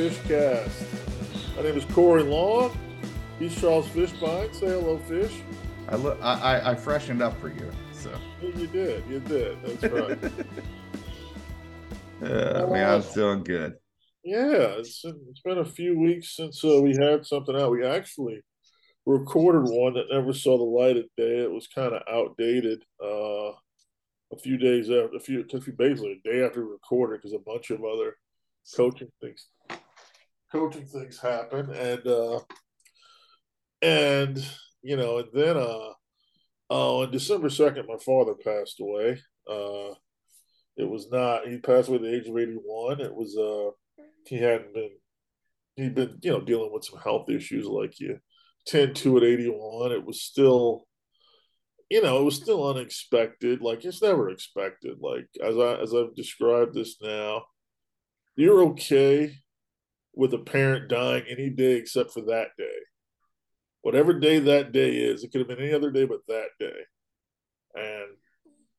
welcome to the Fish Cast. My name is Corey Long. He's Charles Fishbine. Say hello, Fish. I, lo- I, I I freshened up for you, so you did. You did. That's right. uh, man, I was doing good. yeah, it's, it's been a few weeks since uh, we had something out. We actually recorded one that never saw the light of day. It was kind of outdated. Uh, a few days after, a few, it took me basically a day after we recorded because a bunch of other coaching things, coaching things happen, and uh, and you know, and then uh, oh, on December second, my father passed away. Uh, it was not. He passed away at the age of eighty-one. It was uh, he hadn't been. He'd been, you know, dealing with some health issues like you tend to at eighty-one. It was still you know, it was still unexpected. Like it's never expected. Like as I as I've described this now, you're okay with a parent dying any day except for that day. Whatever day that day is, it could have been any other day but that day. And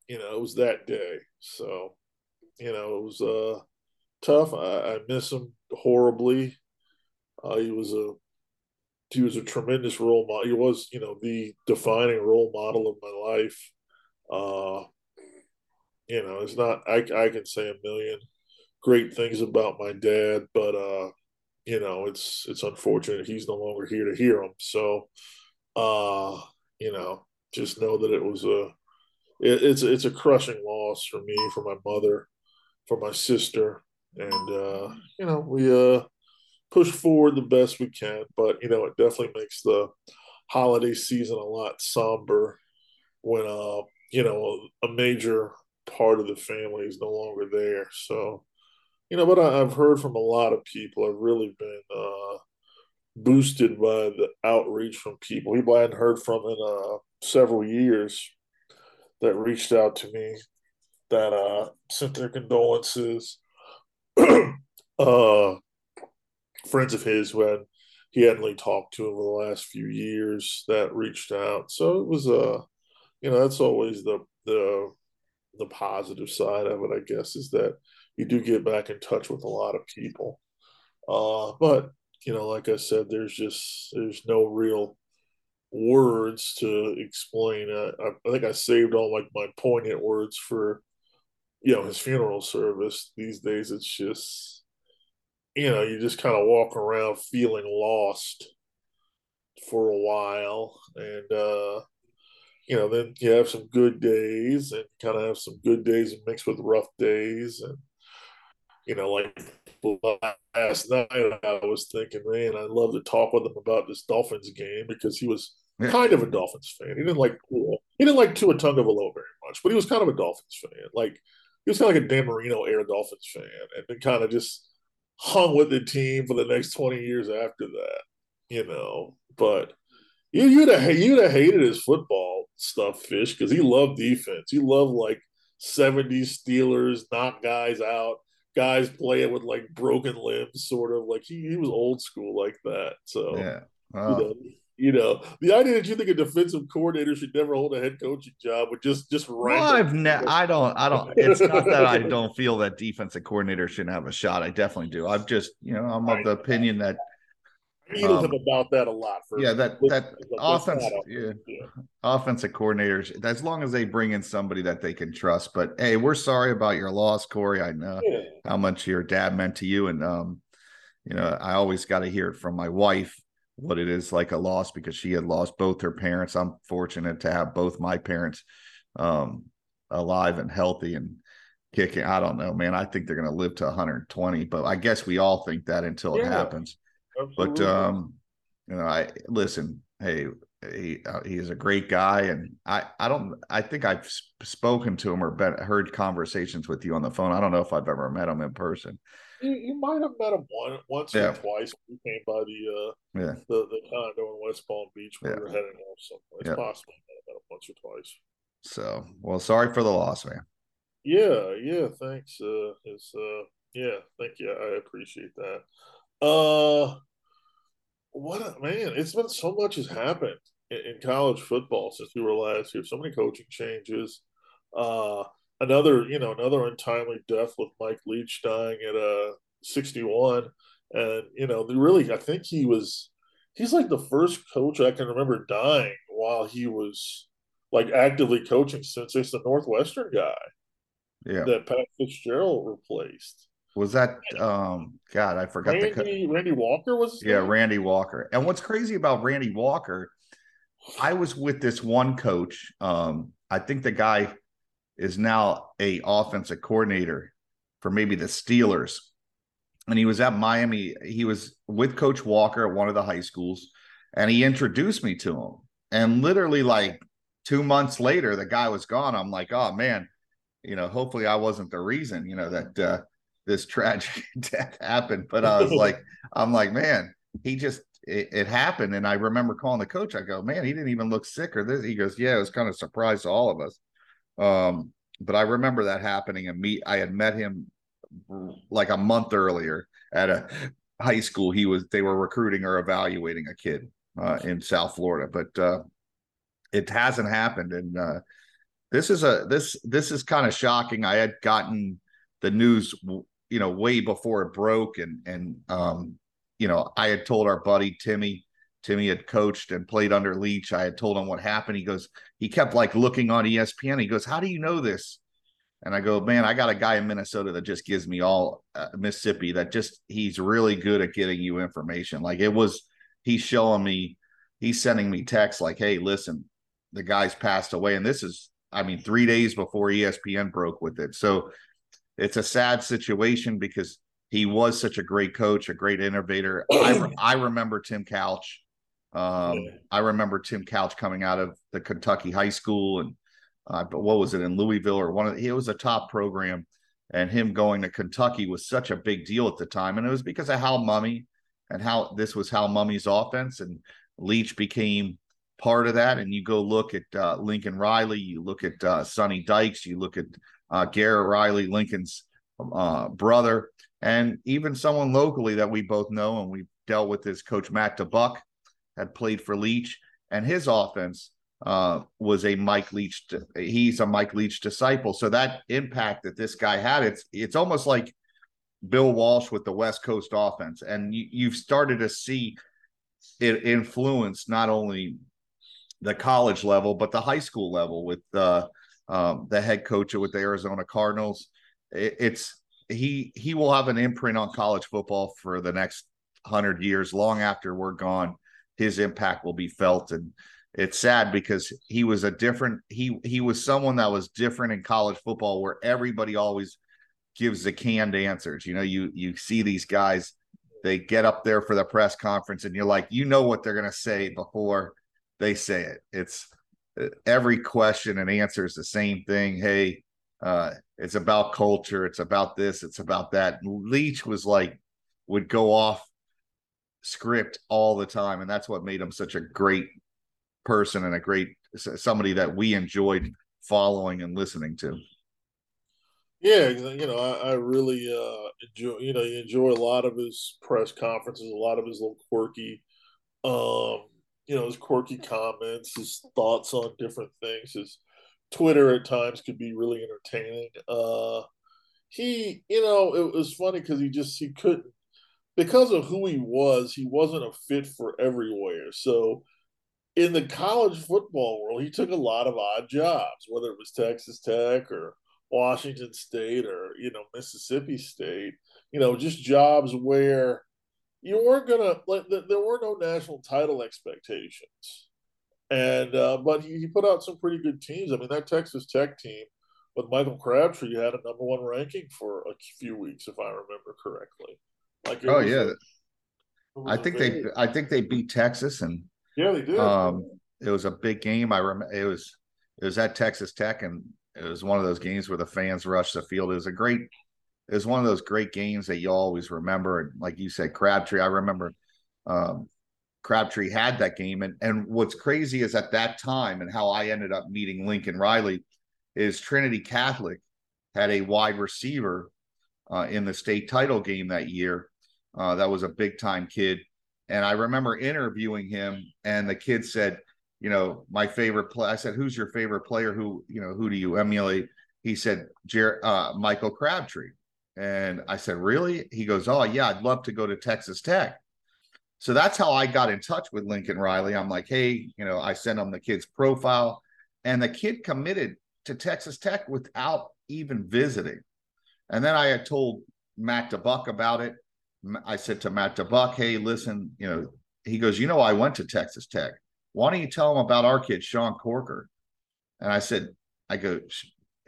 you know, it was that day. So, you know, it was uh tough. I, I miss him horribly. Uh, he was a he was a tremendous role model. He was, you know, the defining role model of my life. Uh, you know, it's not. I I can say a million great things about my dad, but uh, you know, it's it's unfortunate he's no longer here to hear them. So, uh, you know, just know that it was a it, it's it's a crushing loss for me, for my mother, for my sister, and uh, you know, we uh push forward the best we can. But you know, it definitely makes the holiday season a lot somber when uh you know a major part of the family is no longer there. So you know, but I, have heard from a lot of people. I've really been uh boosted by the outreach from people. People I hadn't heard from in uh several years that reached out to me that uh sent their condolences. uh friends of his had he hadn't really talked to over the last few years that reached out. So it was a, uh, you know, that's always the the the positive side of it, I guess, is that you do get back in touch with a lot of people. Uh, but you know, like I said, there's just there's no real words to explain. Uh, I, I think I saved all like my poignant words for you know his funeral service. These days, it's just you know, you just kind of walk around feeling lost for a while. And, uh, you know, then you have some good days and kind of have some good days mixed with rough days. And, you know, like last night, I was thinking, man, I'd love to talk with him about this Dolphins game because he was kind of a Dolphins fan. He didn't like he didn't like Tua Tagovailoa very much, but he was kind of a Dolphins fan. Like he was kind of like a Dan Marino era Dolphins fan, and then kind of just hung with the team for the next 20 years after that, you know. But you, you'd have you'd have hated his football stuff, Fish, because he loved defense. He loved like 70s Steelers, knock guys out, guys playing with like broken limbs, sort of like he, he was old school like that. So yeah. You know, you know, the idea that you think a defensive coordinator should never hold a head coaching job would just just well, I've ne- I don't I don't it's not that I don't feel that defensive coordinator shouldn't have a shot. I definitely do. I'm just you know I'm of the opinion that Um, about that a lot. For yeah, that that offense, yeah, yeah. offensive coordinators. As long as they bring in somebody that they can trust. But hey, we're sorry about your loss, Corey. I know yeah. how much your dad meant to you, and um, you know, I always got to hear it from my wife what it is like a loss because she had lost both her parents. I'm fortunate to have both my parents um, alive and healthy and kicking. I don't know, man. I think they're going to live to 120, but I guess we all think that until yeah, it happens. Absolutely. But um, you know, I listen. Hey, he uh, he is a great guy, and I I don't I think I've spoken to him or been, heard conversations with you on the phone. I don't know if I've ever met him in person. You, you might have met him one, once yeah. or twice. We came by the uh, yeah. the, the condo in West Palm Beach where yeah. we were heading off somewhere. It's yeah. possible I met him once or twice. So, well, sorry for the loss, man. Yeah, yeah, thanks. Uh, it's uh, yeah, thank you. I appreciate that. Uh, what a, man! It's been so much has happened in, in college football since we were last here. So many coaching changes. Uh, another, you know, another untimely death with Mike Leach dying at uh 61. And, you know, they really, I think he was, he's like the first coach I can remember dying while he was like actively coaching since it's the Northwestern guy. Yeah. That Pat Fitzgerald replaced. Was that um God, I forgot Randy, the Randy Walker was Yeah, name? Randy Walker. And what's crazy about Randy Walker, I was with this one coach. Um, I think the guy is now a offensive coordinator for maybe the Steelers. And he was at Miami. He was with Coach Walker at one of the high schools, and he introduced me to him. And literally, like two months later, the guy was gone. I'm like, oh man, you know, hopefully I wasn't the reason, you know, that uh, this tragic death happened. But I was like, I'm like, man, he just it, it, happened. And I remember calling the coach. I go, man, he didn't even look sick or this. He goes, yeah, it was kind of surprise to all of us. Um, but I remember that happening and meet. I had met him like a month earlier at a high school. He was they were recruiting or evaluating a kid uh, in South Florida, but uh, it hasn't happened. And uh, this is a this this is kind of shocking. I had gotten the news, you know, way before it broke, and and um, you know, I had told our buddy Timmy. Timmy had coached and played under Leach. I had told him what happened. He goes, he kept like looking on ESPN. He goes, "How do you know this?" And I go, "Man, I got a guy in Minnesota that just gives me all uh, Mississippi. That just he's really good at getting you information. Like it was, he's showing me, he's sending me texts like, "Hey, listen, the guy's passed away," and this is, I mean, three days before ESPN broke with it. So it's a sad situation because he was such a great coach, a great innovator. I, I remember Tim Couch um, I remember Tim Couch coming out of the Kentucky high school and uh, but what was it in Louisville or one of the, it was a top program. And him going to Kentucky was such a big deal at the time. And it was because of Hal Mumme and how this was Hal Mumme's offense and Leach became part of that. And you go look at uh, Lincoln Riley you look at uh, Sonny Dykes you look at uh, Garrett Riley Lincoln's uh, brother and even someone locally that we both know and we dealt with is coach Matt DeBuck had played for Leach, and his offense uh, was a Mike Leach. He's a Mike Leach disciple. So that impact that this guy had, it's it's almost like Bill Walsh with the West Coast offense, and you, you've started to see it influence not only the college level but the high school level with uh, um, the head coach with the Arizona Cardinals. It, it's he he will have an imprint on college football for the next hundred years, long after we're gone his impact will be felt. And it's sad because he was a different he he was someone that was different in college football where everybody always gives the canned answers. You know you you see these guys they get up there for the press conference and you're like you know what they're going to say before they say it. It's every question and answer is the same thing hey uh it's about culture it's about this it's about that leach was like would go off script all the time, and that's what made him such a great person and a great somebody that we enjoyed following and listening to. Yeah, you know, I, I really uh, enjoy. You know, you enjoy a lot of his press conferences, a lot of his little quirky, um, you know, his quirky comments, his thoughts on different things. His Twitter at times could be really entertaining. Uh, he, you know, it was funny because he just he couldn't because of who he was, he wasn't a fit for everywhere. So in the college football world, he took a lot of odd jobs, whether it was Texas Tech or Washington State or you know Mississippi State. You know, just jobs where you weren't gonna like there were no national title expectations, and uh, but he, he put out some pretty good teams. I mean, that Texas Tech team with Michael Crabtree had a number one ranking for a few weeks, if I remember correctly. Like oh yeah, I think they I think they beat Texas and yeah they did. Um, it was a big game. I remember it was it was at Texas Tech and it was one of those games where the fans rushed the field. It was a great. It was one of those great games that you always remember. And like you said, Crabtree. I remember um, Crabtree had that game. And and what's crazy is at that time and how I ended up meeting Lincoln Riley is Trinity Catholic had a wide receiver uh, in the state title game that year uh, that was a big time kid. And I remember interviewing him, and the kid said, you know, my favorite play. I said, who's your favorite player? Who, you know, who do you emulate? he said, Jer- uh, Michael Crabtree. And I said, Really? He goes, Oh, yeah, I'd love to go to Texas Tech. So that's how I got in touch with Lincoln Riley. I'm like, Hey, you know, I sent him the kid's profile, and the kid committed to Texas Tech without even visiting. And then I had told Matt DeBuck about it. I said to Matt DeBuck, Hey, listen, you know, he goes, You know, I went to Texas Tech. Why don't you tell him about our kid, Sean Corker? And I said, I go,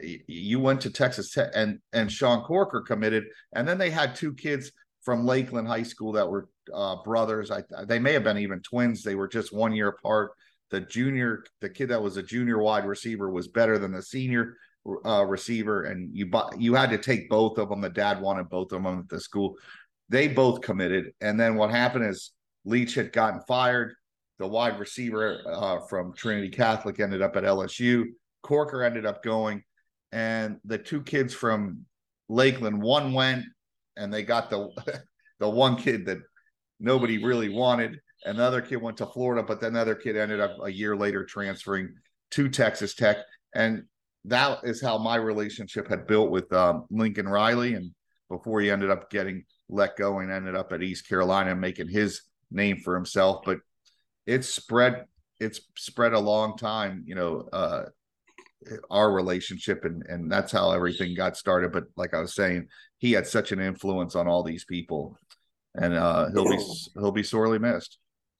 you went to Texas Tech and and Sean Corker committed, and then they had two kids from Lakeland High School that were uh, brothers. I they may have been even twins. They were just one year apart. The junior, the kid that was a junior wide receiver, was better than the senior uh, receiver, and you you had to take both of them. The dad wanted both of them at the school. They both committed, and then what happened is Leach had gotten fired. The wide receiver uh, from Trinity Catholic ended up at LSU. Corker ended up going and the two kids from Lakeland, one went and they got the the one kid that nobody really wanted. Another kid went to Florida, but then another kid ended up a year later transferring to Texas Tech. And that is how my relationship had built with um, Lincoln Riley. And before he ended up getting let go and ended up at East Carolina making his name for himself. But it's spread, it's spread a long time, you know, uh, our relationship and and that's how everything got started. But like i was saying he had such an influence on all these people and uh he'll be he'll be sorely missed.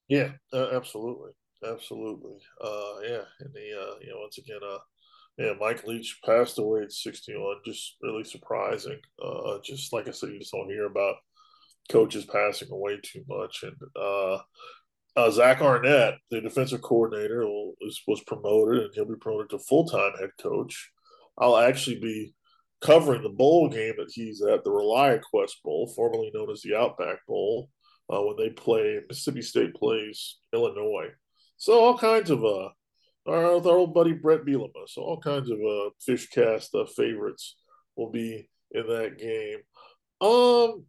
Yeah uh, absolutely absolutely. Uh yeah and the uh you know once again uh yeah mike leach passed away at 61 just really surprising. Uh just like i said you just don't hear about coaches passing away too much and uh Zach Arnett, the defensive coordinator, was, was promoted and he'll be promoted to full time head coach. I'll actually be covering the bowl game that he's at, the ReliaQuest Bowl, formerly known as the Outback Bowl, uh, when they play Mississippi State plays Illinois. So all kinds of uh, our, our old buddy Brett Bielema. So all kinds of uh, fish cast uh, favorites will be in that game. Um,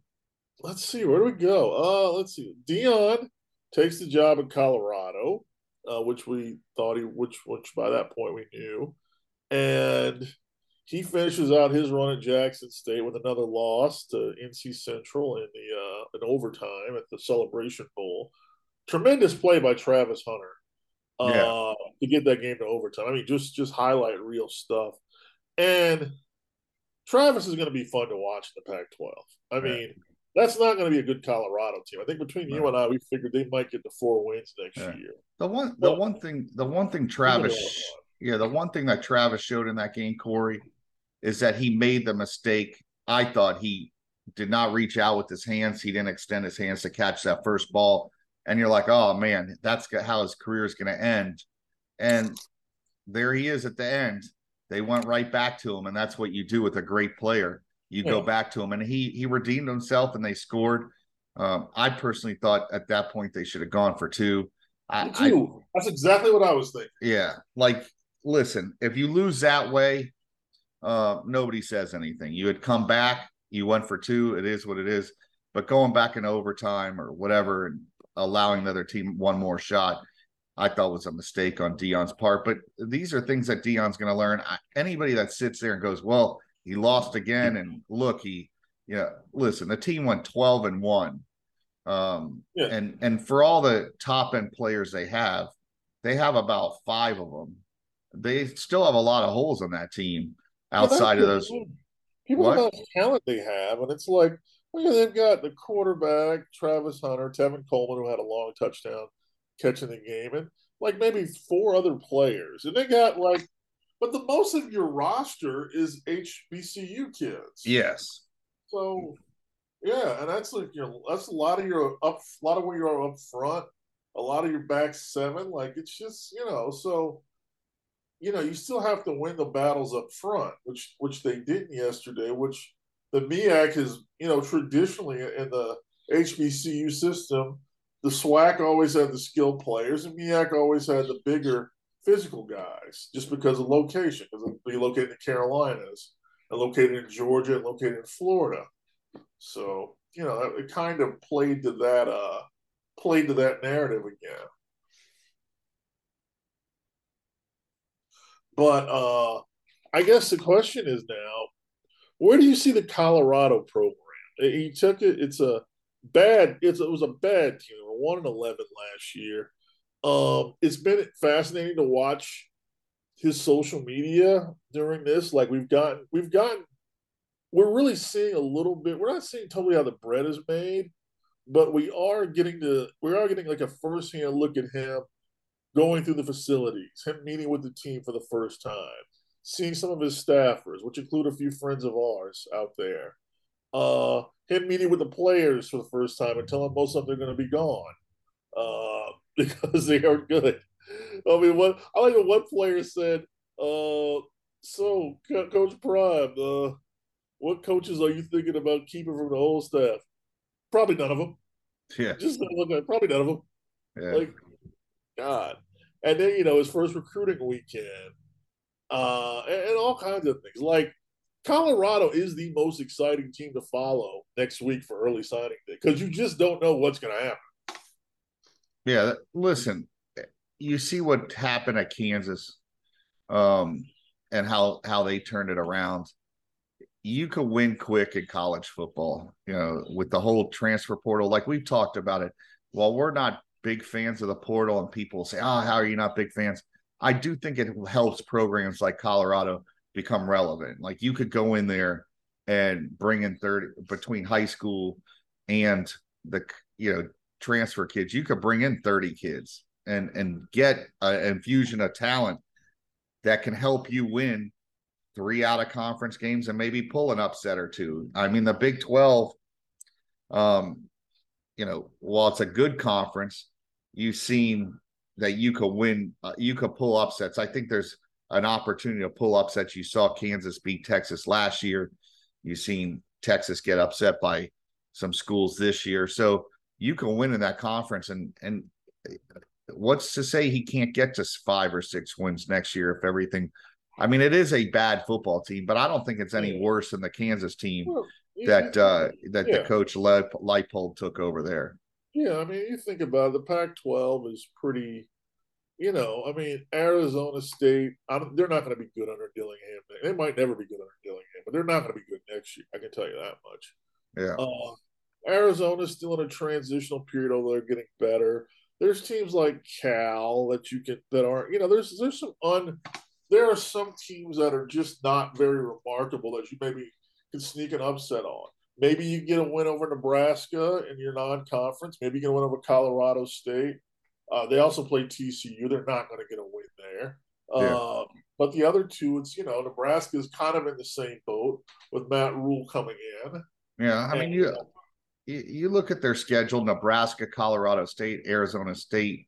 let's see, where do we go? Uh, let's see, Deion takes the job in Colorado, uh, which we thought he, which which by that point we knew, and he finishes out his run at Jackson State with another loss to NC Central in the uh, in overtime at the Celebration Bowl. Tremendous play by Travis Hunter uh, yeah. to get that game to overtime. I mean, just just highlight reel stuff. And Travis is going to be fun to watch in the Pac-12. I mean, that's not going to be a good Colorado team. I think between you and I, we figured they might get the four wins next yeah. year. The one, the but, one thing, the one thing Travis, yeah, the one thing that Travis showed in that game, Corey, is that he made the mistake. I thought he did not reach out with his hands. He didn't extend his hands to catch that first ball, and you're like, oh man, that's how his career is going to end. And there he is at the end. They went right back to him, and that's what you do with a great player you yeah. go back to him, and he he redeemed himself, and they scored. Um, I personally thought at that point they should have gone for two. I, I, That's exactly what I was thinking. Yeah, like listen, if you lose that way, uh, nobody says anything. You had come back, you went for two. It is what it is. But going back in overtime or whatever and allowing the other team one more shot, I thought was a mistake on Deion's part. But these are things that Deion's going to learn. Anybody that sits there and goes, "Well, he lost again, and look, he yeah. Listen, the team went twelve and one, um, yeah. and and for all the top end players they have, they have about five of them. They still have a lot of holes on that team outside of those. People what? know the talent they have, and it's like, well, they've got the quarterback Travis Hunter, Kevin Coleman, who had a long touchdown catching the game, and like maybe four other players, and they got like but the most of your roster is HBCU kids. Yes. So yeah, and that's like your that's a lot of your up a lot of where you're up front, a lot of your back seven. Like it's just, you know, so you know, you still have to win the battles up front, which which they didn't yesterday, which the MEAC is, you know, traditionally in the HBCU system, the SWAC always had the skilled players, and MEAC always had the bigger physical guys just because of location, because they're located in the Carolinas and located in Georgia and located in Florida. So, you know, it kind of played to that uh played to that narrative again. But uh I guess the question is now, where do you see the Colorado program? He took it. It's a bad. It's it was a bad team. One and eleven last year. Um, it's been fascinating to watch his social media during this. Like we've gotten, we've gotten, we're really seeing a little bit. We're not seeing totally how the bread is made, but we are getting to, we are getting like a first hand look at him going through the facilities, him meeting with the team for the first time, seeing some of his staffers, which include a few friends of ours out there. Uh, him meeting with the players for the first time and telling most of them they're going to be gone uh, because they are good. I mean, what I like what one player said. Uh, so, Coach Prime, uh, what coaches are you thinking about keeping from the whole staff? Probably none of them. Yeah, just look at probably none of them. Yeah. Like, God, and then you know his first recruiting weekend, uh, and, and all kinds of things. Like Colorado is the most exciting team to follow next week for early signing day because you just don't know what's going to happen. Yeah, listen, you see what happened at Kansas, um, and how how they turned it around. You could win quick in college football, you know, with the whole transfer portal. Like we've talked about it. While we're not big fans of the portal, and people say, "Oh, how are you not big fans?" I do think it helps programs like Colorado become relevant. Like you could go in there and bring in 30 between high school and the you know transfer kids. You could bring in 30 kids and and get an infusion of talent that can help you win three out of conference games and maybe pull an upset or two. I mean, the Big 12 um you know, while it's a good conference, you've seen that you could win, uh, you could pull upsets. I think there's an opportunity to pull upsets. You saw Kansas beat Texas last year. You've seen Texas get upset by some schools this year. So you can win in that conference. And and what's to say he can't get to five or six wins next year if everything I mean, it is a bad football team, but I don't think it's any worse than the Kansas team well, that uh, that yeah. the coach Leipold took over there. Yeah, I mean, you think about it, the Pac-12 is pretty you know, I mean, Arizona State, I'm, they're not going to be good under Dillingham. They might never be good under Dillingham, but they're not going to be good next year. I can tell you that much. Yeah. Uh, Arizona's still in a transitional period, although they're getting better. There's teams like Cal that you can that aren't, you know, there's there's some un there are some teams that are just not very remarkable that you maybe can sneak an upset on. Maybe you get a win over Nebraska in your non-conference. Maybe you get a win over Colorado State. Uh, they also play TCU. They're not going to get a win there. Yeah. Uh, but the other two, it's you know Nebraska is kind of in the same boat with Matt Rhule coming in. Yeah, I and, mean you you look at their schedule: Nebraska, Colorado State, Arizona State.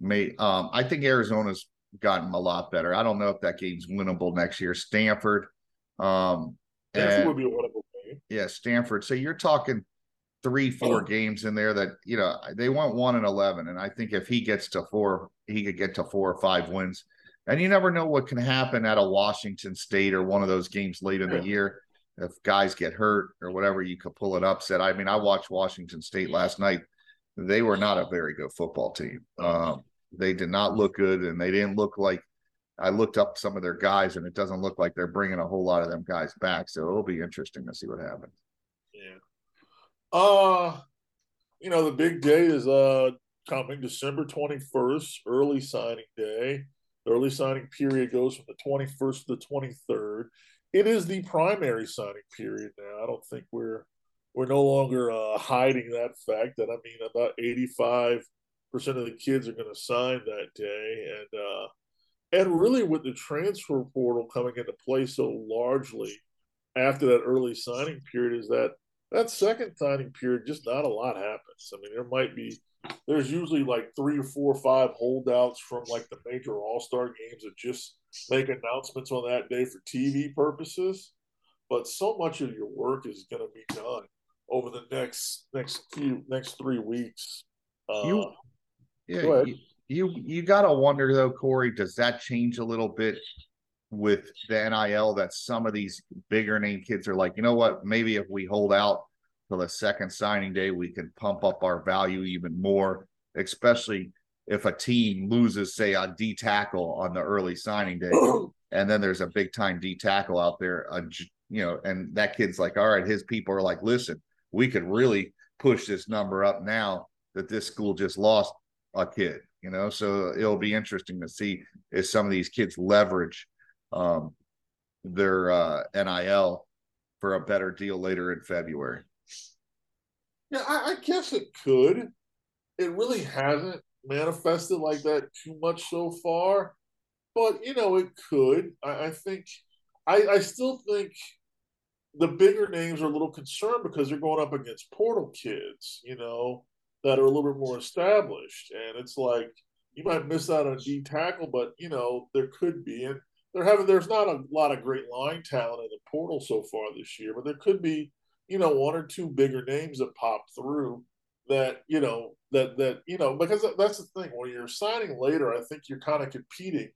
May um, I think Arizona's gotten a lot better. I don't know if that game's winnable next year. Stanford, um, Stanford would be a winnable game. Yeah, Stanford. So you're talking three, four oh. games in there that you know they went one and eleven, and I think if he gets to four, he could get to four or five wins. And you never know what can happen at a Washington State or one of those games late in the year. If guys get hurt or whatever, you could pull it up. Said, I mean, I watched Washington State last night. They were not a very good football team. Um, they did not look good, and they didn't look like. I looked up some of their guys, and it doesn't look like they're bringing a whole lot of them guys back. So it'll be interesting to see what happens. Yeah. Uh, you know, the big day is uh coming December 21st, early signing day. The early signing period goes from the 21st to the 23rd. It is the primary signing period now. I don't think we're we're no longer uh, hiding that fact that I mean about 85 percent of the kids are going to sign that day, and uh, and really with the transfer portal coming into play so largely after that early signing period is that that second signing period, just not a lot happens. I mean, there might be, there's usually like three or four or five holdouts from like the major All Star games that just make announcements on that day for TV purposes. But so much of your work is going to be done over the next next few next three weeks. Uh, you, yeah, you, you you gotta wonder though, Corey. Does that change a little bit with the NIL that some of these bigger name kids are like, you know what, maybe if we hold out till the second signing day, we can pump up our value even more, especially if a team loses, say, a D tackle on the early signing day. and then there's a big time D tackle out there, uh, you know, and that kid's like, all right, his people are like, listen, we could really push this number up now that this school just lost a kid, you know. So it'll be interesting to see if some of these kids leverage um, their uh, NIL for a better deal later in February. Yeah, I, I guess it could. It really hasn't manifested like that too much so far, but you know it could. I, I think. I, I still think the bigger names are a little concerned because they're going up against portal kids, you know, that are a little bit more established. And it's like you might miss out on D tackle, but you know, there could be. And they're having there's not a lot of great line talent in the portal so far this year, but there could be, you know, one or two bigger names that pop through that, you know, that that, you know, because that's the thing. When you're signing later, I think you're kind of competing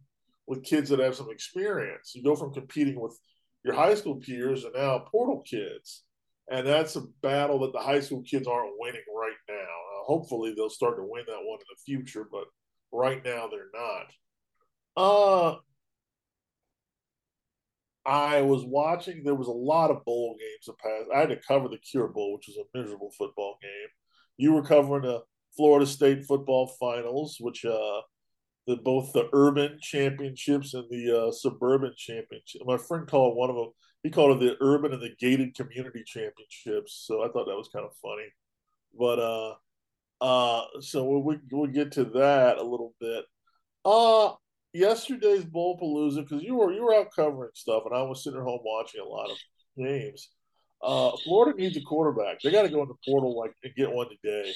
with kids that have some experience. You go from competing with your high school peers and now portal kids. And that's a battle that the high school kids aren't winning right now. Uh, hopefully, they'll start to win that one in the future, but right now they're not. Uh, I was watching. There was a lot of bowl games that passed. I had to cover the Cure Bowl, which was a miserable football game. You were covering the Florida State football finals, which uh, the both the urban championships and the uh, suburban championship. My friend called one of them. He called it the urban and the gated community championships. So I thought that was kind of funny. But uh, uh, so we we'll get to that a little bit. Uh yesterday's Bowl Palooza because you were you were out covering stuff and I was sitting at home watching a lot of games. Uh, Florida needs a quarterback. They got to go in the portal like and get one today.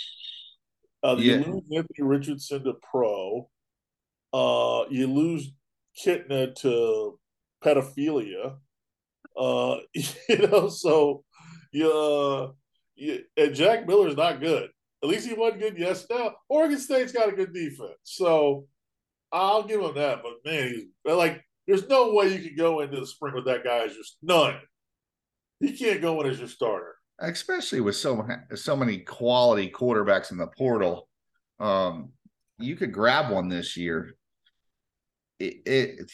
Uh, yeah. lose Anthony Richardson to pro. Uh, you lose Kitna to pedophilia. Uh, you know, so you, uh, you and Jack Miller's not good. At least he wasn't good yesterday. Now Oregon State's got a good defense, so I'll give him that. But man, he's like, there's no way you can go into the spring with that guy as just none. He can't go in as your starter, especially with so so many quality quarterbacks in the portal. Um, you could grab one this year it, it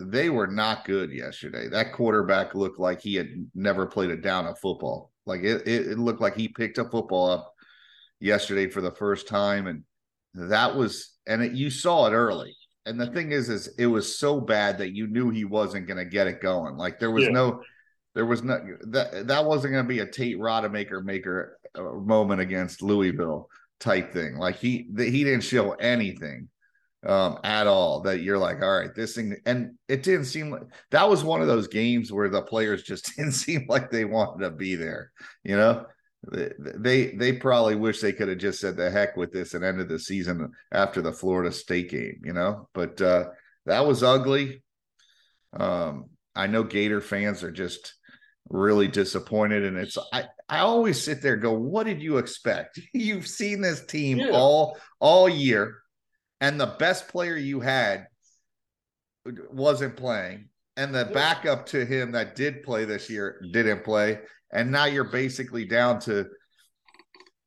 they were not good yesterday. That quarterback looked like he had never played a down of football. Like it, it, looked like he picked a football up yesterday for the first time, and that was and it, you saw it early. And the thing is, is it was so bad that you knew he wasn't going to get it going. Like there was yeah. no, there was no that that wasn't going to be a Tate Rodemaker maker uh, moment against Louisville type thing. Like he he didn't show anything um, at all that you're like, all right, this thing, and it didn't seem like that was one of those games where the players just didn't seem like they wanted to be there. You know, they they probably wish they could have just said the heck with this and ended the season after the Florida State game. You know, but uh, that was ugly. Um, I know Gator fans are just really disappointed, and it's I I always sit there go, what did you expect? You've seen this team yeah. all all year and the best player you had wasn't playing, and the backup to him that did play this year didn't play, and now you're basically down to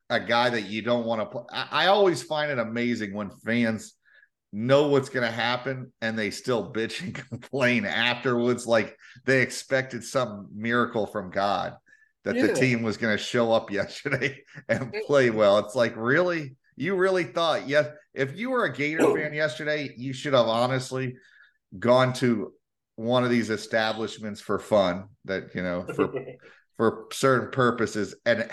a guy that you don't want to play. I, I always find it amazing when fans know what's going to happen and they still bitch and complain afterwards like they expected some miracle from God that yeah. the team was going to show up yesterday and play well. It's like, really? You really thought, yes, if you were a Gator fan yesterday, you should have honestly gone to one of these establishments for fun that, you know, for for certain purposes and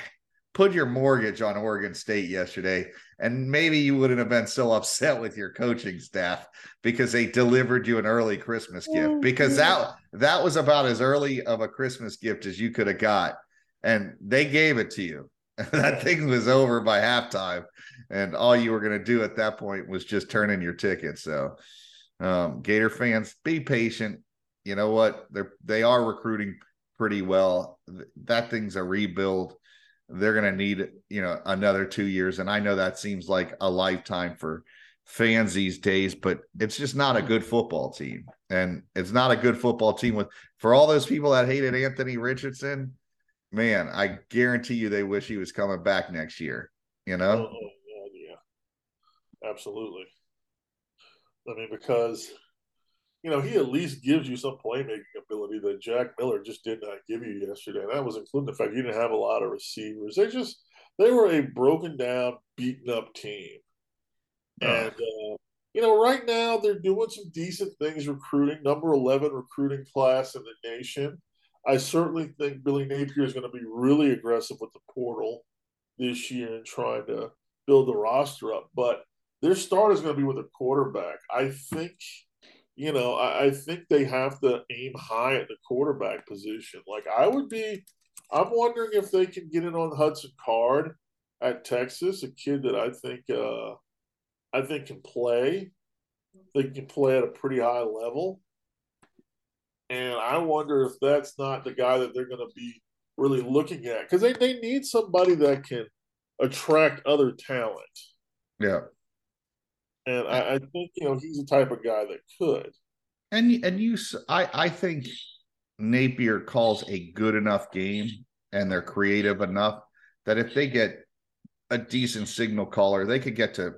put your mortgage on Oregon State yesterday. And maybe you wouldn't have been so upset with your coaching staff because they delivered you an early Christmas gift. Because that that was about as early of a Christmas gift as you could have got. And they gave it to you. that thing was over by halftime and all you were going to do at that point was just turn in your ticket. So, um, Gator fans, be patient. You know what? They're they are recruiting pretty well. That thing's a rebuild. They're going to need you know another two years, and I know that seems like a lifetime for fans these days, but it's just not a good football team, and it's not a good football team with for all those people that hated Anthony Richardson. Man, I guarantee you they wish he was coming back next year. You know. Oh, oh Absolutely. I mean, because you know, he at least gives you some playmaking ability that Jack Miller just did not give you yesterday. And that was including the fact he didn't have a lot of receivers. They just they were a broken down, beaten up team. And uh, you know, right now they're doing some decent things recruiting, number 11 recruiting class in the nation. I certainly think Billy Napier is going to be really aggressive with the portal this year and trying to build the roster up. But their start is going to be with a quarterback. I think, you know, I, I think they have to aim high at the quarterback position. Like I would be, I'm wondering if they can get it on Hudson Card at Texas, a kid that I think uh, I think can play. They can play at a pretty high level. And I wonder if that's not the guy that they're going to be really looking at because they, they need somebody that can attract other talent. Yeah. And I, I think, you know, he's the type of guy that could. And and you, I I think Napier calls a good enough game, and they're creative enough that if they get a decent signal caller, they could get to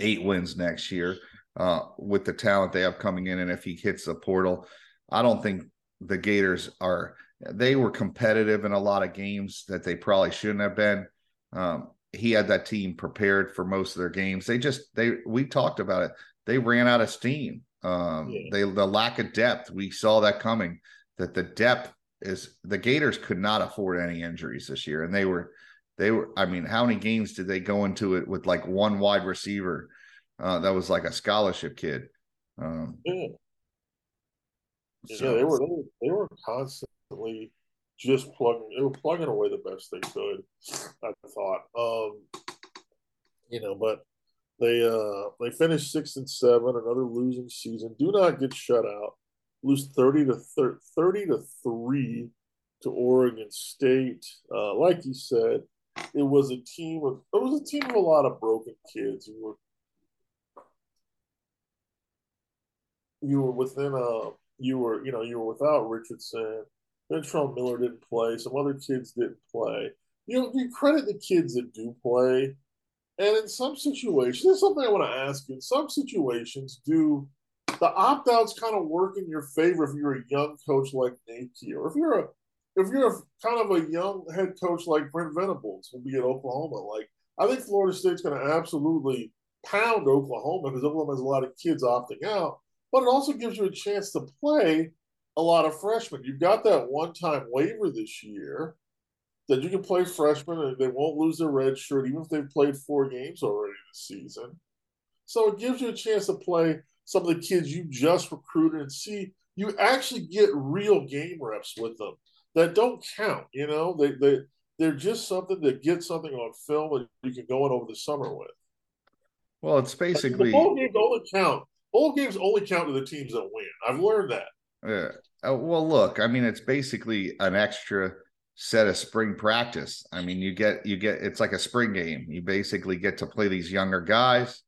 eight wins next year uh, with the talent they have coming in. And if he hits the portal, I don't think the Gators are. They were competitive in a lot of games that they probably shouldn't have been. Um, he had that team prepared for most of their games. They just they we talked about it. They ran out of steam. Um, yeah. They the lack of depth. We saw that coming. That the depth is the Gators could not afford any injuries this year, and they were they were i mean how many games did they go into it with like one wide receiver uh, that was like a scholarship kid um, yeah. So. yeah they were they were constantly just plugging they were plugging away the best they could i thought um you know but they uh they finished six and seven another losing season do not get shut out lose 30 to 30, 30 to 3 to Oregon State. Uh, like you said, it was a team of it was a team of a lot of broken kids. You were you were within a you were you know you were without Richardson. Ventrell Miller didn't play. Some other kids didn't play. You know, you credit the kids that do play. And in some situations, there's something I want to ask you. In some situations, do the opt outs kind of work in your favor if you're a young coach like Nate Or if you're a if you're a, kind of a young head coach like Brent Venables will be at Oklahoma, like I think Florida State's going to absolutely pound Oklahoma because Oklahoma has a lot of kids opting out, but it also gives you a chance to play a lot of freshmen. You've got that one-time waiver this year that you can play freshmen and they won't lose their red shirt even if they've played four games already this season. So it gives you a chance to play some of the kids you just recruited and see you actually get real game reps with them that don't count. You know, they they they're just something that gets something on film and you can go in over the summer with. Well, it's basically the bowl games only count. Bowl games only count to the teams that win. I've learned that. Yeah. Uh, well, look, I mean, it's basically an extra set of spring practice. I mean, you get you get it's like a spring game. You basically get to play these younger guys.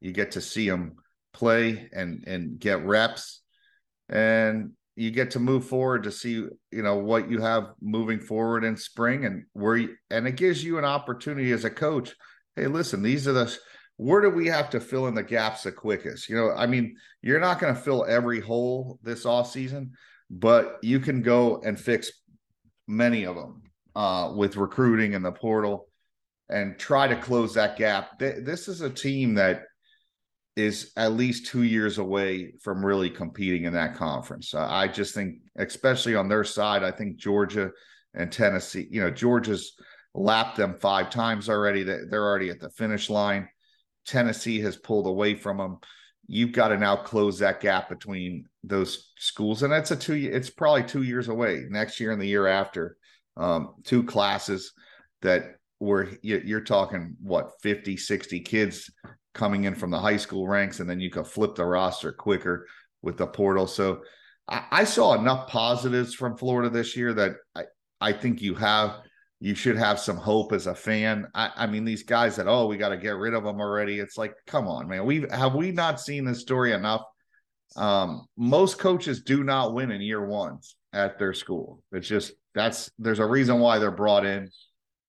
You get to see them play and and get reps, and you get to move forward to see you know what you have moving forward in spring and where you, and it gives you an opportunity as a coach hey listen these are the where do we have to fill in the gaps the quickest you know i mean you're not going to fill every hole this off season but you can go and fix many of them uh, with recruiting and the portal and try to close that gap this is a team that is at least two years away from really competing in that conference. I just think, especially on their side, I think Georgia and Tennessee, you know, Georgia's lapped them five times already. They're already at the finish line. Tennessee has pulled away from them. You've got to now close that gap between those schools. And that's a two, it's probably two years away next year and the year after. Um, two classes that where you're talking what 50 60 kids coming in from the high school ranks, and then you could flip the roster quicker with the portal. So I, I saw enough positives from Florida this year that I, I think you have you should have some hope as a fan. I, I mean, these guys that oh we got to get rid of them already. It's like, come on, man. We have we not seen this story enough. Um, most coaches do not win in year one at their school. It's just that's there's a reason why they're brought in.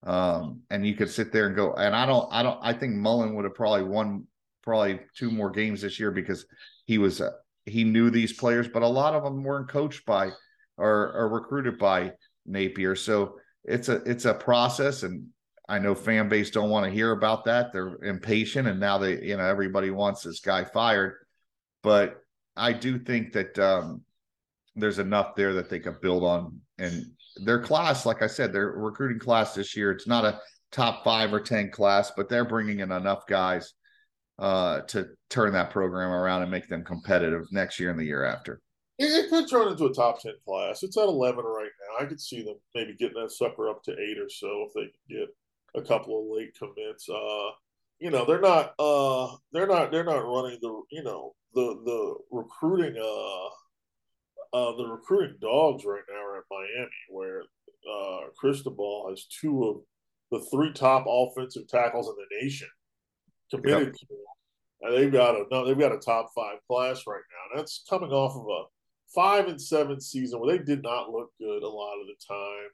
Um, and you could sit there and go, and I don't, I don't, I think Mullen would have probably won probably two more games this year because he was a, he knew these players, but a lot of them weren't coached by or, or recruited by Napier. So it's a it's a process, and I know fan base don't want to hear about that. They're impatient, and now they you know everybody wants this guy fired. But I do think that um, there's enough there that they could build on, and their class, like I said, their recruiting class this year. It's not a top five or ten class, but they're bringing in enough guys uh, to turn that program around and make them competitive next year and the year after. It, could turn into a top ten class. It's at eleven right now. I could see them maybe getting that sucker up to eight or so if they can get a couple of late commits. Uh, you know, they're not uh, they're not they're not running the you know the the recruiting uh, uh the recruiting dogs right now are at Miami where uh Cristobal has two of the three top offensive tackles in the nation committed yep. to. And they've got a no, they've got a top five class right now. That's coming off of a five and seven season where they did not look good a lot of the time.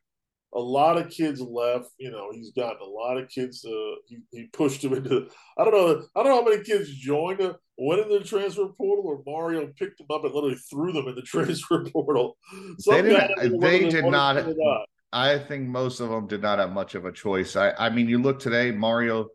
A lot of kids left. You know, he's gotten a lot of kids. Uh, he, he pushed them into. I don't know. I don't know how many kids joined, uh, went in the transfer portal, or Mario picked them up and literally threw them in the transfer portal. Some they, didn't, they did not. I think most of them did not have much of a choice. I, I mean, you look today, Mario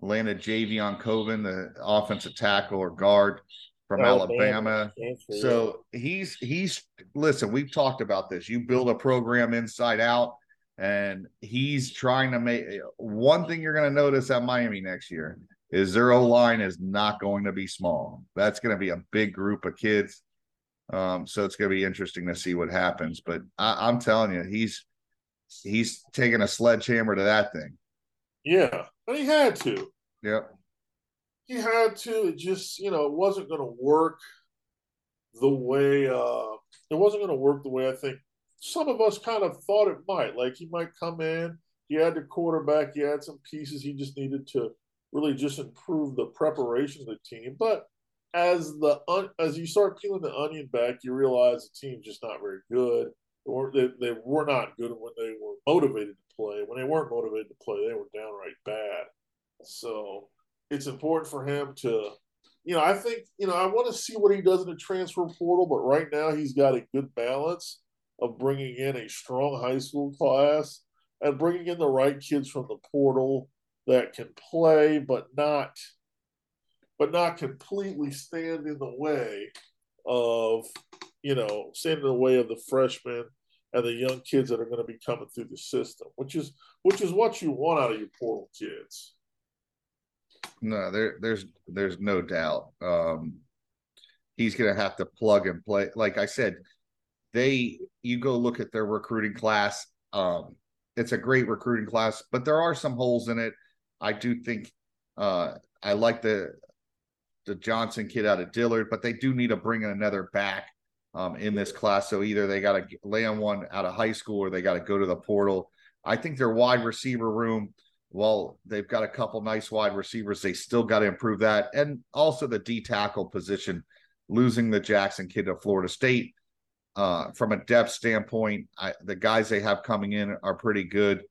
landed Javion Cohen, the offensive tackle or guard from Alabama. Alabama. So he's he's listen, we've talked about this. You build a program inside out, and he's trying to make one thing you're going to notice at Miami next year is their O line is not going to be small. That's going to be a big group of kids. Um, so it's going to be interesting to see what happens. But I, I'm telling you, he's he's taking a sledgehammer to that thing. Yeah, but he had to. Yep he had to. It just you know it wasn't going to work the way uh it wasn't going to work the way I think some of us kind of thought it might. Like he might come in, he had the quarterback, he had some pieces. He just needed to really just improve the preparation of the team. But as the as you start peeling the onion back, you realize the team's just not very good, or they, they were not good when they were motivated to play. When they weren't motivated to play, they were downright bad. So it's important for him to, you know, I think, you know, I want to see what he does in the transfer portal, but right now he's got a good balance of bringing in a strong high school class and bringing in the right kids from the portal that can play, but not, but not completely stand in the way of, you know, stand in the way of the freshmen and the young kids that are going to be coming through the system, which is which is what you want out of your portal kids. No, there, there's, there's no doubt. Um, he's going to have to plug and play. Like I said, they, you go look at their recruiting class. Um, it's a great recruiting class, but there are some holes in it. I do think, uh, I like the, the Johnson kid out of Dillard, but they do need to bring in another back um, in this class. So either they got to lay on one out of high school or they got to go to the portal. I think their wide receiver room well, they've got a couple nice wide receivers. They still got to improve that. And also the D tackle position, losing the Jackson kid to Florida State. Uh, from a depth standpoint, I, the guys they have coming in are pretty good,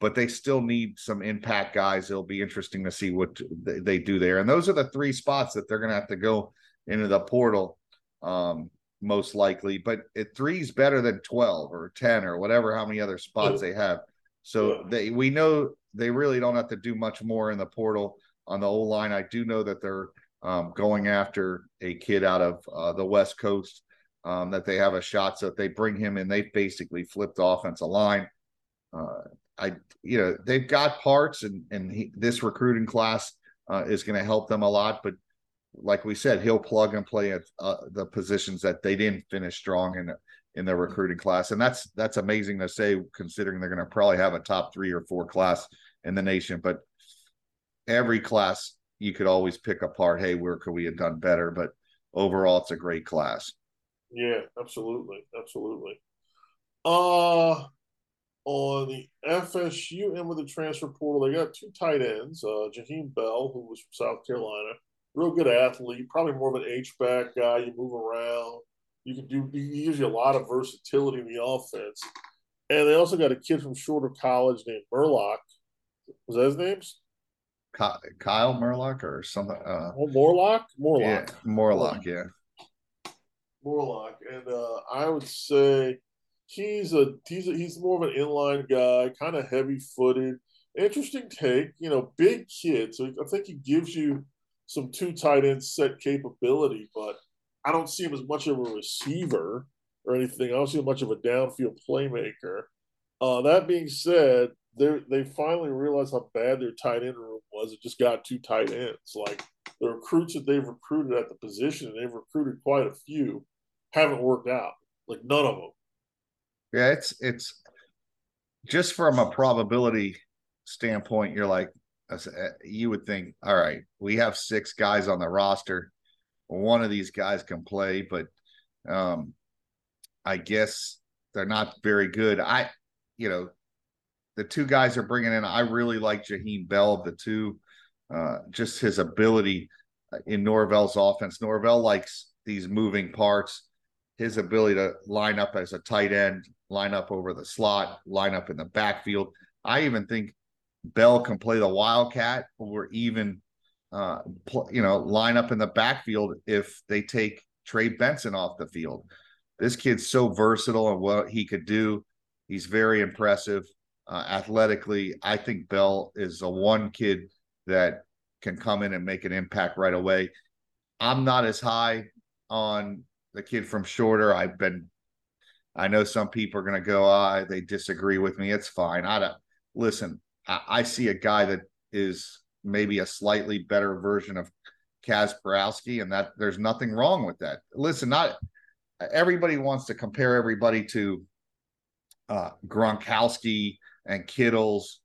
but they still need some impact guys. It'll be interesting to see what they, they do there. And those are the three spots that they're going to have to go into the portal, um, most likely. But three's better than 12 or 10 or whatever, how many other spots they have. So they we know they really don't have to do much more in the portal on the O line. I do know that they're um, going after a kid out of uh, the West Coast um, that they have a shot. So if they bring him in, they basically flipped the offensive line. Uh, I, you know, they've got parts, and and he, this recruiting class uh, is going to help them a lot. But like we said, he'll plug and play at uh, the positions that they didn't finish strong in in their recruiting class, and that's that's amazing to say considering they're going to probably have a top three or four class in the nation. But every class you could always pick apart. Hey, where could we have done better? But overall, it's a great class. Yeah, absolutely, absolutely. Uh on the FSU end with the transfer portal, they got two tight ends. Uh, Jaheim Bell, who was from South Carolina, real good athlete, probably more of an H back guy. You move around. You can do he gives you a lot of versatility in the offense. And they also got a kid from Shorter College named Murlock. Was that his name? Kyle Murlock or something. Uh, oh, Morlock? Morlock. Yeah, Morlock, yeah. Morlock, and uh, I would say he's a he's a, he's more of an inline guy, kind of heavy footed. Interesting take, you know, big kid. So I think he gives you some two tight end set capability, but I don't see him as much of a receiver or anything. I don't see him much of a downfield playmaker. Uh, that being said, they they finally realized how bad their tight end room was. It just got two tight ends. Like the recruits that they've recruited at the position, and they've recruited quite a few, haven't worked out. Like none of them. Yeah, it's it's just from a probability standpoint, you're like uh, you would think, all right, we have six guys on the roster. One of these guys can play, but um, I guess they're not very good. I, you know, the two guys are bringing in. I really like Jaheim Bell. The two, uh, just his ability uh, in Norvell's offense. Norvell likes these moving parts. His ability to line up as a tight end, line up over the slot, line up in the backfield. I even think Bell can play the wildcat or even, uh, you know, line up in the backfield if they take Trey Benson off the field. This kid's so versatile and what he could do. He's very impressive uh, athletically. I think Bell is the one kid that can come in and make an impact right away. I'm not as high on the kid from Shorter. I've been, I know some people are going to go, ah, they disagree with me. It's fine. I don't listen. I, I see a guy that is maybe a slightly better version of Kaz Borowski, and that there's nothing wrong with that. Listen, not everybody wants to compare everybody to uh, Gronkowski and Kittles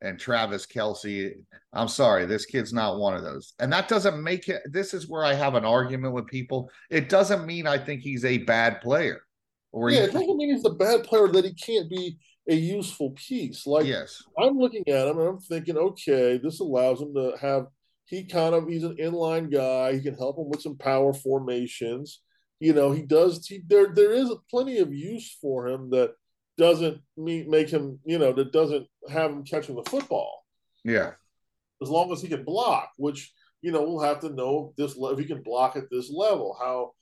and Travis Kelce. I'm sorry, this kid's not one of those. And that doesn't make it. This is where I have an argument with people. It doesn't mean I think he's a bad player. Or yeah, he, it doesn't mean he's a bad player that he can't be a useful piece. Like yes, I'm looking at him and I'm thinking, okay, this allows him to have. He kind of he's an inline guy. He can help him with some power formations. You know, he does. He there there is plenty of use for him that doesn't make him, you know, that doesn't have him catching the football. Yeah. As long as he can block, which, you know, we'll have to know this if he can block at this level, how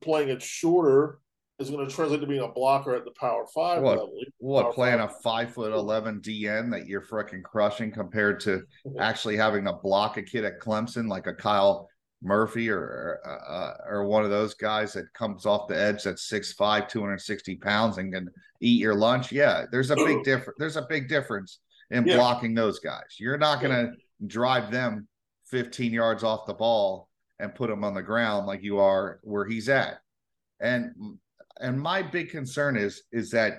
playing it shorter is going to translate to being a blocker at the power five what, level. What playing five. a five foot eleven DN that you're freaking crushing compared to actually having to block a kid at Clemson like a Kyle Murphy or uh, or one of those guys that comes off the edge that's 6'5", 260 pounds and can eat your lunch. Yeah, there's a big difference. There's a big difference in yeah. blocking those guys. You're not going to drive them 15 yards off the ball and put them on the ground like you are where he's at. And and my big concern is is that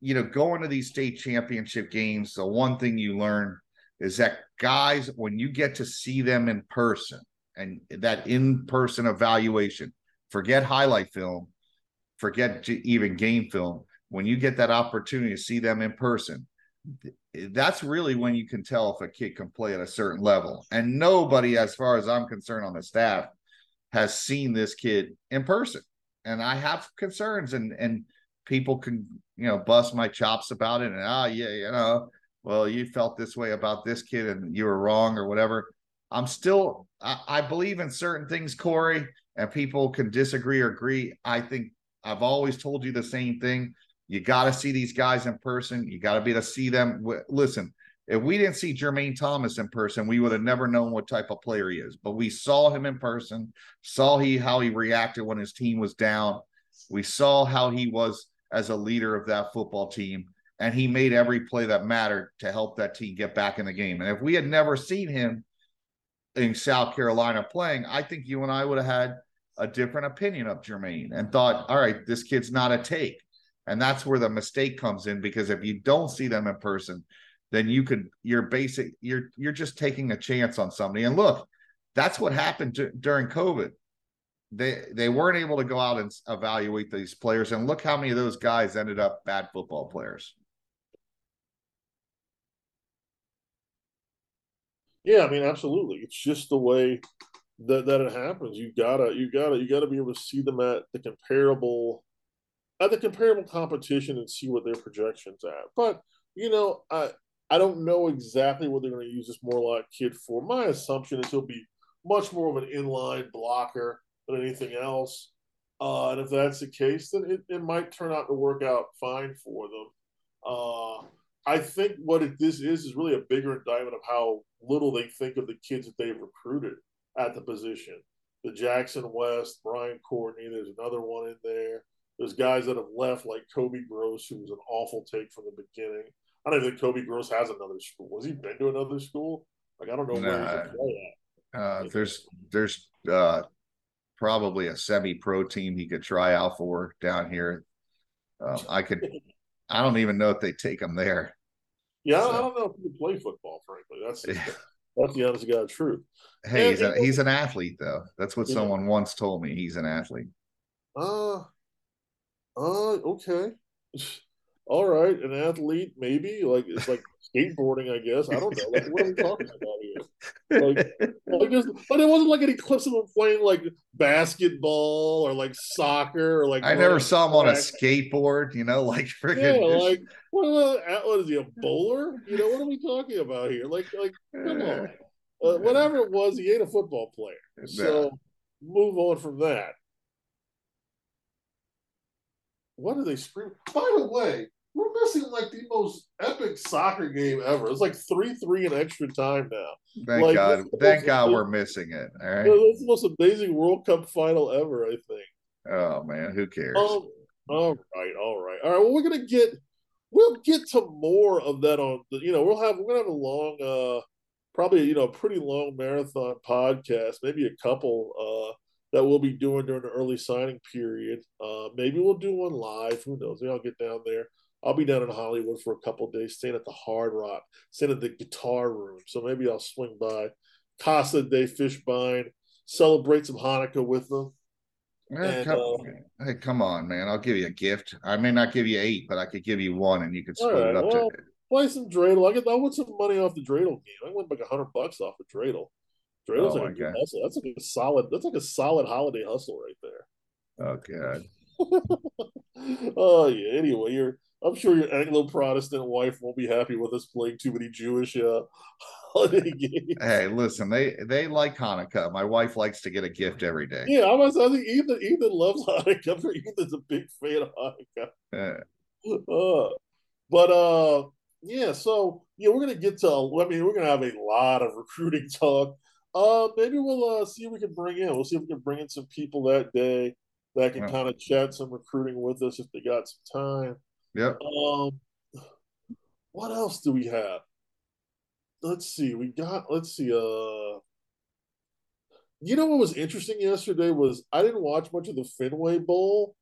you know going to these state championship games, the one thing you learn is that guys when you get to see them in person and that in-person evaluation forget highlight film forget even game film when you get that opportunity to see them in person that's really when you can tell if a kid can play at a certain level. And nobody as far as i'm concerned on the staff has seen this kid in person and i have concerns and and people can you know bust my chops about it and ah oh, yeah you know well you felt this way about this kid and you were wrong or whatever I'm still I, I believe in certain things, Corey, and people can disagree or agree. I think I've always told you the same thing. You got to see these guys in person. You got to be able to see them. Listen, if we didn't see Jermaine Thomas in person, we would have never known what type of player he is. But we saw him in person, saw he how he reacted when his team was down. We saw how he was as a leader of that football team, and he made every play that mattered to help that team get back in the game. And if we had never seen him in South Carolina playing, I think you and I would have had a different opinion of Jermaine and thought, all right, this kid's not a take. And that's where the mistake comes in because if you don't see them in person, then you could you're basic you're you're just taking a chance on somebody. And look, that's what happened during COVID. They they weren't able to go out and evaluate these players, and look how many of those guys ended up bad football players. Yeah, I mean, absolutely. It's just the way that that it happens. You gotta, you gotta, you gotta be able to see them at the comparable, at the comparable competition and see what their projections at. But you know, I I don't know exactly what they're going to use this Morlock kid for. My assumption is he'll be much more of an inline blocker than anything else. Uh, and if that's the case, then it, it might turn out to work out fine for them. Uh, I think what it, this is is really a bigger indictment of how little they think of the kids that they've recruited at the position. The Jackson West, Brian Courtney, there's another one in there. There's guys that have left, like Kobe Gross, who was an awful take from the beginning. I don't think Kobe Gross has another school. Has he been to another school? Like I don't know nah, where he's at. Uh, there's there's uh, probably a semi-pro team he could try out for down here. Um, I could. I don't even know if they take him there. Yeah, so. I don't know if he can play football. Frankly, that's yeah. that's the honest God truth. Hey, and, he's, a, he's an athlete, though. That's what someone once told me. He's an athlete. Uh, uh, okay. All right, an athlete, maybe like it's like skateboarding, I guess. I don't know. Like, what are we talking about here? Like, I guess, but it wasn't like any clips of him playing like basketball or like soccer or like. I never saw him on a skateboard. You know, like freaking. Yeah, like what, what is he a bowler? You know, what are we talking about here? Like, like come on. Uh, whatever it was, he ain't a football player. So move on from that. What are they screaming? By the way, we're missing like the most epic soccer game ever. It's like three three in extra time now. Thank like, God! Thank God we're missing it. All right, it's the most amazing World Cup final ever. I think. Oh man, who cares? Um, all right, all right, all right. Well, we're gonna get we'll get to more of that on the. You know, we'll have we're gonna have a long, uh probably you know, a pretty long marathon podcast, maybe a couple. uh that we'll be doing during the early signing period. Uh, maybe we'll do one live. Who knows? Maybe I'll get down there. I'll be down in Hollywood for a couple days, staying at the Hard Rock, staying at the Guitar Room. So maybe I'll swing by Casa de Fishbein, celebrate some Hanukkah with them. and, come, uh, hey, come on, man! I'll give you a gift. I may not give you eight, but I could give you one, and you could split right, it up. Well, to... Play some dreidel. I get. I want some money off the dreidel game. I went like a hundred bucks off the dreidel. Dreidels oh like a good hustle. That's like a solid. That's like a solid holiday hustle right there. Oh god. oh yeah. Anyway, you're I'm sure your Anglo Protestant wife won't be happy with us playing too many Jewish uh, holiday games. Hey, listen, they they like Hanukkah. My wife likes to get a gift every day. Yeah, I was. I think Ethan Ethan loves Hanukkah. Ethan's a big fan of Hanukkah. Yeah. Uh, but uh, yeah. So yeah, we're gonna get to. I mean, we're gonna have a lot of recruiting talk. Uh, maybe we'll uh, see if we can bring in. We'll see if we can bring in some people that day that can yeah. kind of chat some recruiting with us if they got some time. Yep. Um, what else do we have? Let's see. We got. Let's see. Uh, you know what was interesting yesterday was I didn't watch much of the Fenway Bowl,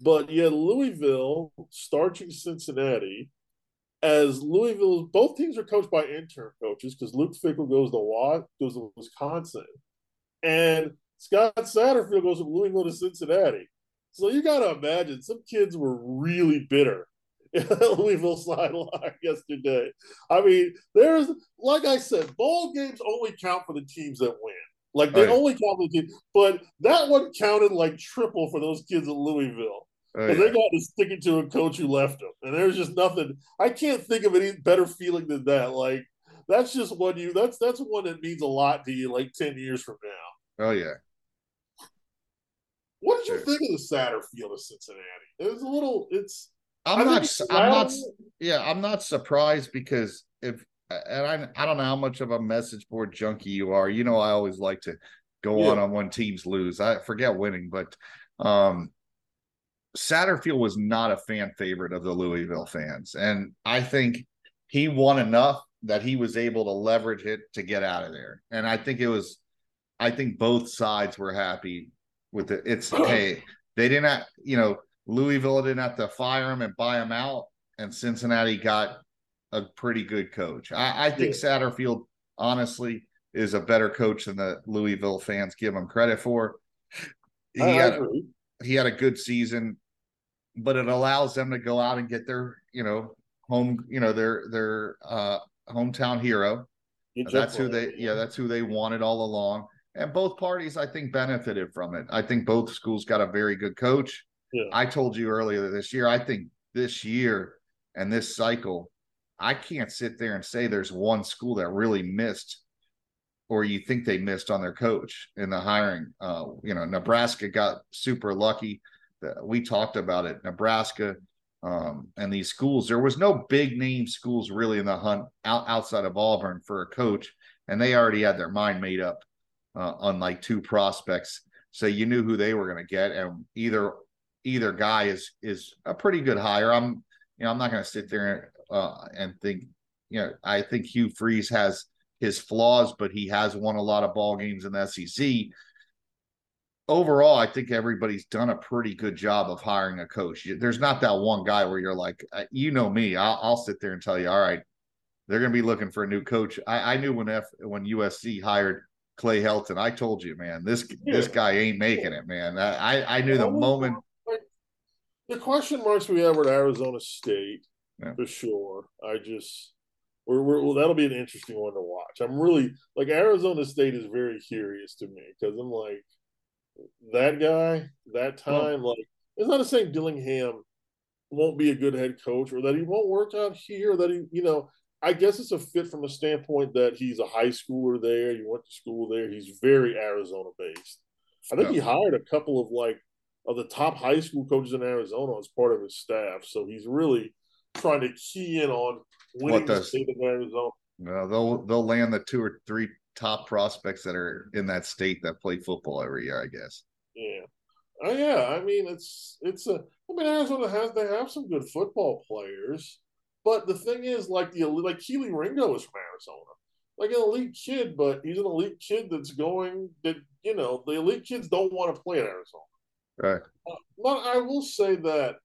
but yeah, Louisville starching Cincinnati. As Louisville, both teams are coached by intern coaches because Luke Fickell goes to Watt, goes to Wisconsin, and Scott Satterfield goes from Louisville to Cincinnati. So you got to imagine some kids were really bitter Louisville sideline yesterday. I mean, there's like I said, bowl games only count for the teams that win. Like they right. only count for the team, but that one counted like triple for those kids at Louisville. Oh, yeah. They got to stick it to a coach who left them, and there's just nothing. I can't think of any better feeling than that. Like that's just one you. That's that's one that means a lot to you. Like ten years from now. Oh yeah. What did you think of the Satterfield of Cincinnati? It was a little. It's I'm not. I'm not. Yeah, I'm not surprised because if and I I don't know how much of a message board junkie you are. You know, I always like to go yeah. on on when teams lose. I forget winning, but um Satterfield was not a fan favorite of the Louisville fans, and I think he won enough that he was able to leverage it to get out of there. And I think it was, I think both sides were happy with it. It's hey, they didn't, have, you know, Louisville didn't have to fire him and buy him out, and Cincinnati got a pretty good coach. I, I think yeah. Satterfield, honestly, is a better coach than the Louisville fans give him credit for. He I had a, he had a good season, but it allows them to go out and get their you know home you know their their uh, hometown hero. That's who they yeah that's who they wanted all along. And both parties, I think, benefited from it. I think both schools got a very good coach. Yeah. I told you earlier this year, I think this year and this cycle, I can't sit there and say there's one school that really missed or you think they missed on their coach in the hiring. Uh, you know, Nebraska got super lucky. We talked about it. Nebraska um, and these schools, there was no big name schools really in the hunt out, outside of Auburn for a coach, and they already had their mind made up uh, on like two prospects. So you knew who they were going to get, and either either guy is is a pretty good hire. I'm you know I'm not going to sit there uh, and think you know I think Hugh Freeze has his flaws, but he has won a lot of ball games in the SEC. Overall, I think everybody's done a pretty good job of hiring a coach. There's not that one guy where you're like, uh, you know me, I'll, I'll sit there and tell you, all right, they're going to be looking for a new coach. I, I knew when F when USC hired Clay Helton, I told you, man, this yeah. this guy ain't making it, man. I I knew the moment. The question marks we have at Arizona State, yeah. for sure. I just we're, we're well, that'll be an interesting one to watch. I'm really like Arizona State is very curious to me because I'm like that guy that time well, like it's not to say Dillingham won't be a good head coach or that he won't work out here that he you know I guess it's a fit from a standpoint that he's a high schooler there. He went to school there. He's very Arizona based. I think he hired a couple of like of the top high school coaches in Arizona as part of his staff. So he's really trying to key in on winning the state of Arizona. No, they'll they'll land the two or three top prospects that are in that state that play football every year, I guess. Yeah. Oh yeah. I mean it's it's a I mean Arizona has they have some good football players, but the thing is like the like Kelee Ringo is from Arizona. Like an elite kid, but he's an elite kid that's going that you know, the elite kids don't want to play in Arizona. Right. Uh, but I will say that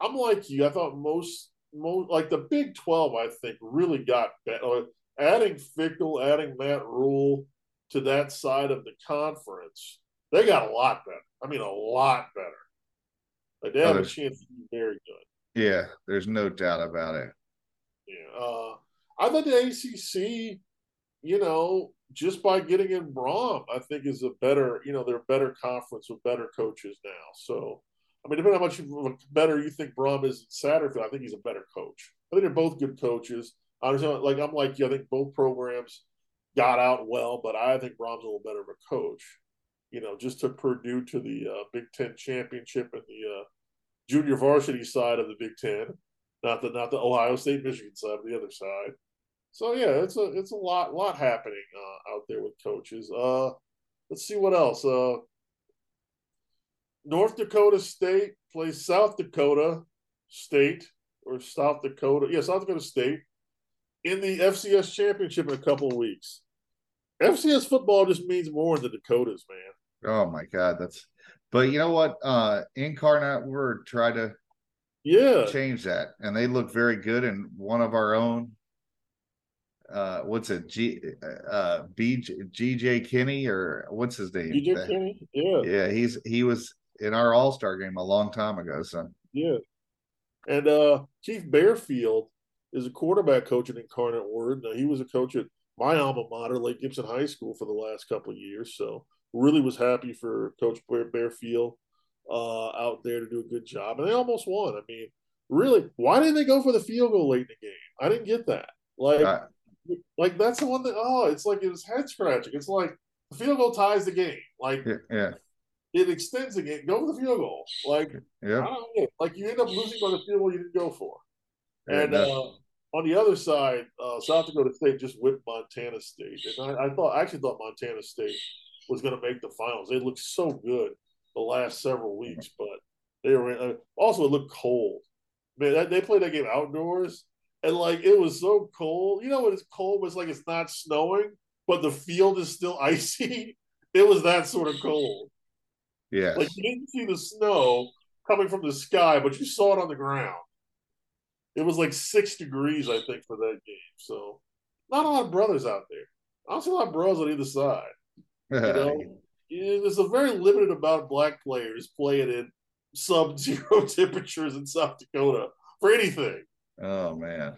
I'm like you. I thought most most like the Big Twelve, I think, really got better. Adding Fickell, adding Matt Rhule to that side of the conference, they got a lot better. I mean, a lot better. Like they have oh, a chance to be very good. Yeah, there's no doubt about it. Yeah, uh, I thought the ACC, you know, just by getting in Brohm, I think is a better, you know, they're a better conference with better coaches now. So I mean, depending on how much better you think Brohm is in Satterfield, I think he's a better coach. I think they're both good coaches. I understand, like I'm like you. I think both programs got out well, but I think Brohm's a little better of a coach. You know, just to Purdue to the uh, Big Ten championship and the uh, junior varsity side of the Big Ten, not the not the Ohio State Michigan side, but the other side. So yeah, it's a it's a lot lot happening uh, out there with coaches. Uh, let's see what else. Uh, North Dakota State plays South Dakota State or South Dakota, yeah, South Dakota State in the FCS championship in a couple of weeks. FCS football just means more than the Dakotas, man. Oh my God, that's. But you know what? Uh Incarnate Word tried to yeah change that, and they look very good. And one of our own, uh, what's it? G uh B GJ Kinne or what's his name? GJ Kinne, yeah, yeah. He's he was in our All Star game a long time ago. So yeah, and uh, Keith Barefield is a quarterback coach at Incarnate Word. Now he was a coach at my alma mater, Lake Gibson High School, for the last couple of years. So really was happy for Coach Barefield uh, out there to do a good job, and they almost won. I mean, really, why didn't they go for the field goal late in the game? I didn't get that. Like, uh, like that's the one that oh, it's like it was head scratching. It's like the field goal ties the game. Like, yeah, yeah it extends the game. Go for the field goal. Like, yeah, like you end up losing by the field goal you didn't go for. And uh, on the other side, uh, South Dakota State just whipped Montana State, and I, I thought I actually thought Montana State was going to make the finals. They looked so good the last several weeks, but they were uh, also it looked cold. Man, that, they played that game outdoors, and like it was so cold. You know when it's cold, it's like it's not snowing, but the field is still icy. It was that sort of cold. Yeah. Like you didn't see the snow coming from the sky, but you saw it on the ground. It was like six degrees, I think, for that game. So not a lot of brothers out there. I don't see a lot of bros on either side. You know, there's a very limited amount of black players playing in sub-zero temperatures in South Dakota for anything. Oh man,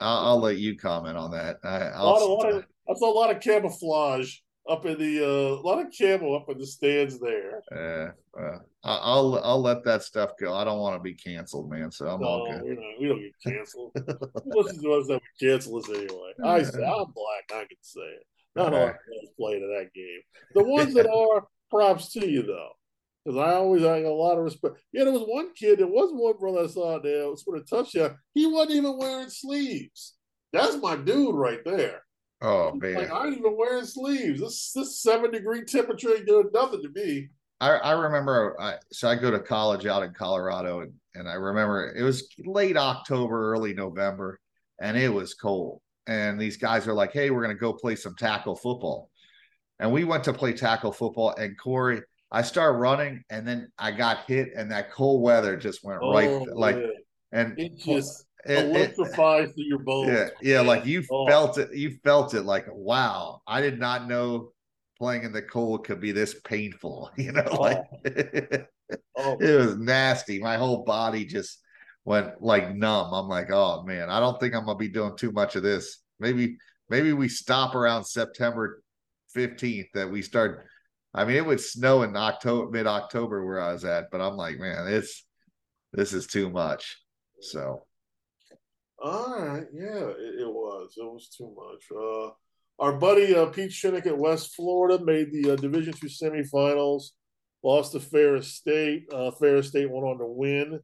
I'll, I'll let you comment on that. I, a lot, a lot of, I saw a lot of camouflage up in the uh, a lot of camo up in the stands there. Yeah, uh, I'll I'll let that stuff go. I don't want to be canceled, man. So I'm no, all good. Not, we don't get canceled. Listen to us that would cancel us anyway. I say I'm black. I can say it. Not all playing in that game. The ones that are, props to you though. Because I always I got a lot of respect. Yeah, there was one kid, there was one brother I saw there, it was for the touchdown. He wasn't even wearing sleeves. That's my dude right there. Oh man. Like, I ain't even wearing sleeves. This this seven degree temperature ain't doing nothing to me. I, I remember I, so I go to college out in Colorado and, and I remember it was late October, early November, and it was cold. And these guys are like, hey, we're gonna go play some tackle football. And we went to play tackle football, and Corey, I started running, and then I got hit, and that cold weather just went oh, right like and it just it, electrifies it, through your bones. Yeah, yeah, like you oh. felt it, you felt it like wow, I did not know playing in the cold could be this painful. You know, oh. like oh. it was nasty. My whole body just went like numb. I'm like, oh man, I don't think I'm gonna be doing too much of this. Maybe, maybe we stop around September 15th that we start. I mean, it would snow in October, mid October where I was at, but I'm like, man, it's this is too much. So, all right, yeah, it, it was. It was too much. Uh, our buddy uh, Pete Shinnick at West Florida made the uh, Division Two semifinals, lost to Ferris State. Uh, Ferris State went on to win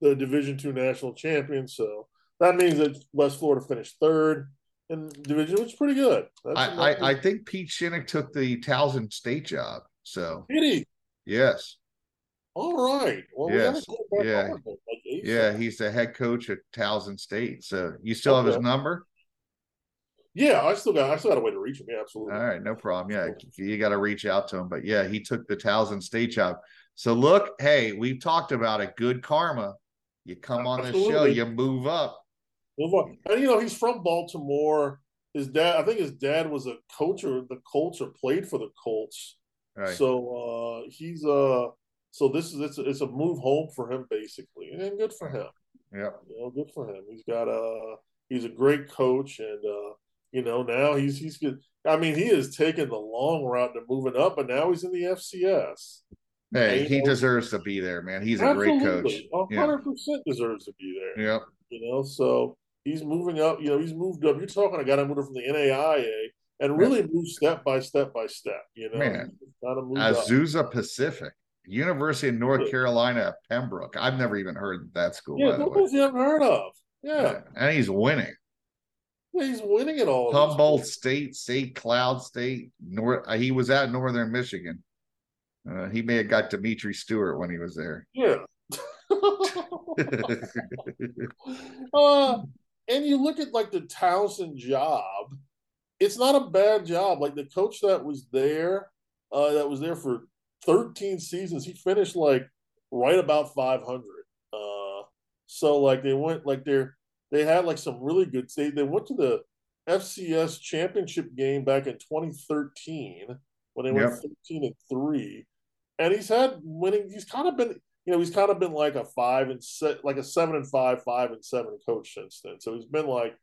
the Division Two national champion. So that means that West Florida finished third in division, which is pretty good. I, I, I, think Pete Shinnick took the Towson State job. So did he? Yes. All right. Well, yes. We yeah. like yeah, he's the head coach at Towson State. So you still okay. have his number? Yeah, I still got I still got a way to reach him. Yeah, absolutely. All right, no problem. Yeah, you got to reach out to him. But yeah, he took the Towson State job. So look, hey, we've talked about it. Good karma. You come on absolutely. the show, you move up. And you know, he's from Baltimore. His dad, I think his dad was a coach or the Colts or played for the Colts. Right. So uh he's uh so this is it's a, it's a move home for him basically, and good for him. Yeah, you know, good for him. He's got a he's a great coach, and uh, you know, now he's he's good. I mean, he has taken the long route to moving up, but now he's in the FCS. Hey, and, he know, deserves to be there, man. He's a great coach. hundred percent deserves to be there. Yep. You know, so he's moving up. You know, he's moved up. You're talking a guy that moved up from the NAIA and really yeah. moved step by step by step. You know, man. Azusa up. Pacific. University of North Carolina Pembroke. I've never even heard that school. Yeah, you ever heard of? Yeah. yeah. And he's winning. Yeah, he's winning it all. Humboldt State, St. Cloud State, North. Uh, he was at Northern Michigan. Uh, he may have got Dimitri Stewart when he was there. Yeah. uh, and you look at like the Towson job, it's not a bad job. Like the coach that was there, uh, that was there for 13 seasons, he finished like right about 500. Uh, so like they went like they're they had like some really good. They they went to the FCS championship game back in 2013 when they went 13 and three, and he's had winning. He's kind of been you know he's kind of been like a five and set like a seven and five, five and seven coach since then. So he's been like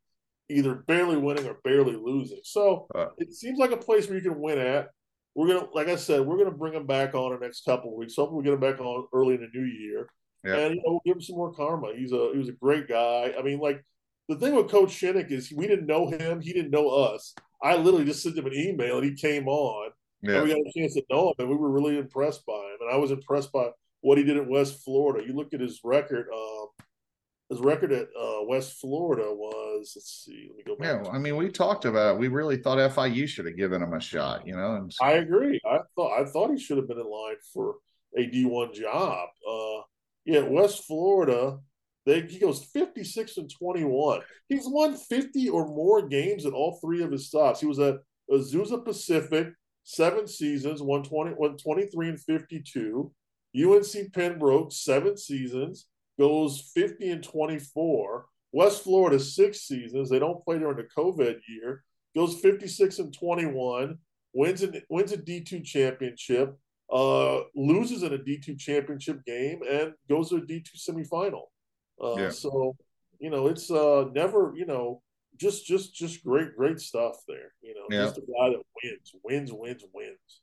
either barely winning or barely losing. So it seems like a place where you can win at. We're gonna, like I said, we're gonna bring him back on the next couple of weeks. Hopefully, we get him back on early in the new year. Yeah. And you know, we'll give him some more karma. He's a he was a great guy. I mean, like the thing with Coach Shinnick is we didn't know him, he didn't know us. I literally just sent him an email and he came on. Yeah. And we got a chance to know him, and we were really impressed by him. And I was impressed by what he did at West Florida. You look at his record. Um, his record at uh, West Florida was let's see, let me go back. Yeah, I mean, we talked about it. We really thought FIU should have given him a shot, you know. And I agree. I thought I thought he should have been in line for a D one job. Uh, yeah, West Florida, they he goes 56 and 21. He's won 50 or more games at all three of his stops. He was at Azusa Pacific, seven seasons, 120, 123 and 52. UNC Pembroke, seven seasons, goes 50 and 24. West Florida, six seasons. They don't play during the COVID year. Goes 56 and 21. Wins an, wins a D2 championship uh, loses in a D2 championship game and goes to a D2 semifinal. Uh, yeah. So, you know, it's uh, never, you know, just just just great great stuff there. You know, just a guy that wins, wins, wins, wins.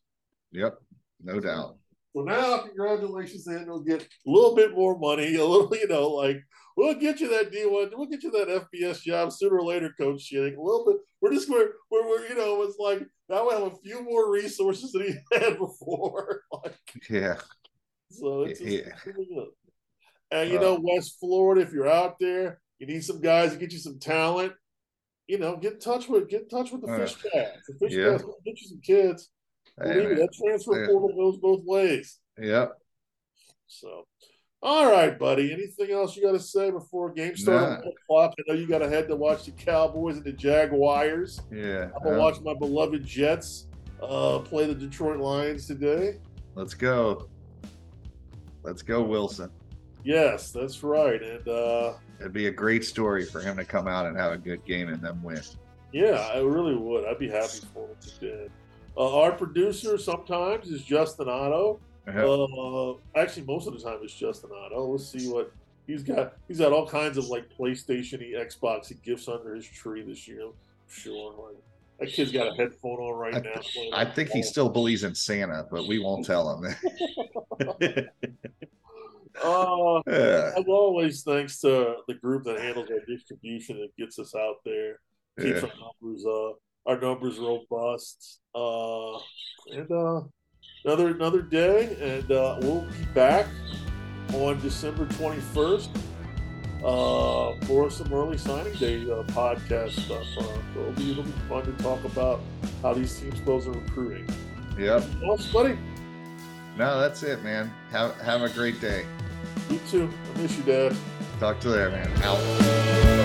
Yep, no doubt. So now, congratulations, they'll get a little bit more money, a little, you know, like we'll get you that D1, we'll get you that FBS job sooner or later, Coach Shinnick. A little bit. We're just we're, we're, we're you know, it's like now we have a few more resources than he had before. like, yeah. So it's just, yeah. And you uh, know, West Florida, if you're out there, you need some guys to get you some talent. You know, get in touch with get in touch with the uh, fish cats. The fish yeah. cats get you some kids. Believe me, that transfer portal goes both ways. Yep. So, all right, buddy. Anything else you got to say before game starts? Nah. I know you got to head to watch the Cowboys and the Jaguars. Yeah. I'm gonna watch my beloved Jets uh, play the Detroit Lions today. Let's go. Let's go, Wilson. Yes, that's right. And uh, it'd be a great story for him to come out and have a good game and then win. Yeah, I really would. I'd be happy for him if he did. Uh, our producer sometimes is Jestin Otto. Uh, actually, most of the time it's Jestin Otto. Let's see what he's got. He's got all kinds of like PlayStation, Xbox, gifts under his tree this year. I'm sure. Like, that kid's got a headphone on right I, now. I think he still believes in Santa, but we won't tell him. uh. As always, thanks to the group that handles our distribution and gets us out there, keeps yeah. our numbers uh our numbers robust. Uh, and uh, another another day, and uh, we'll be back on December twenty first uh, for some early signing day uh, podcast stuff. Uh, so it'll be it'll be fun to talk about how these teams close are recruiting. Yep. Well, buddy. No, that's it, man. Have have a great day. You too. I miss you, Dad. Talk to you later, man. Out.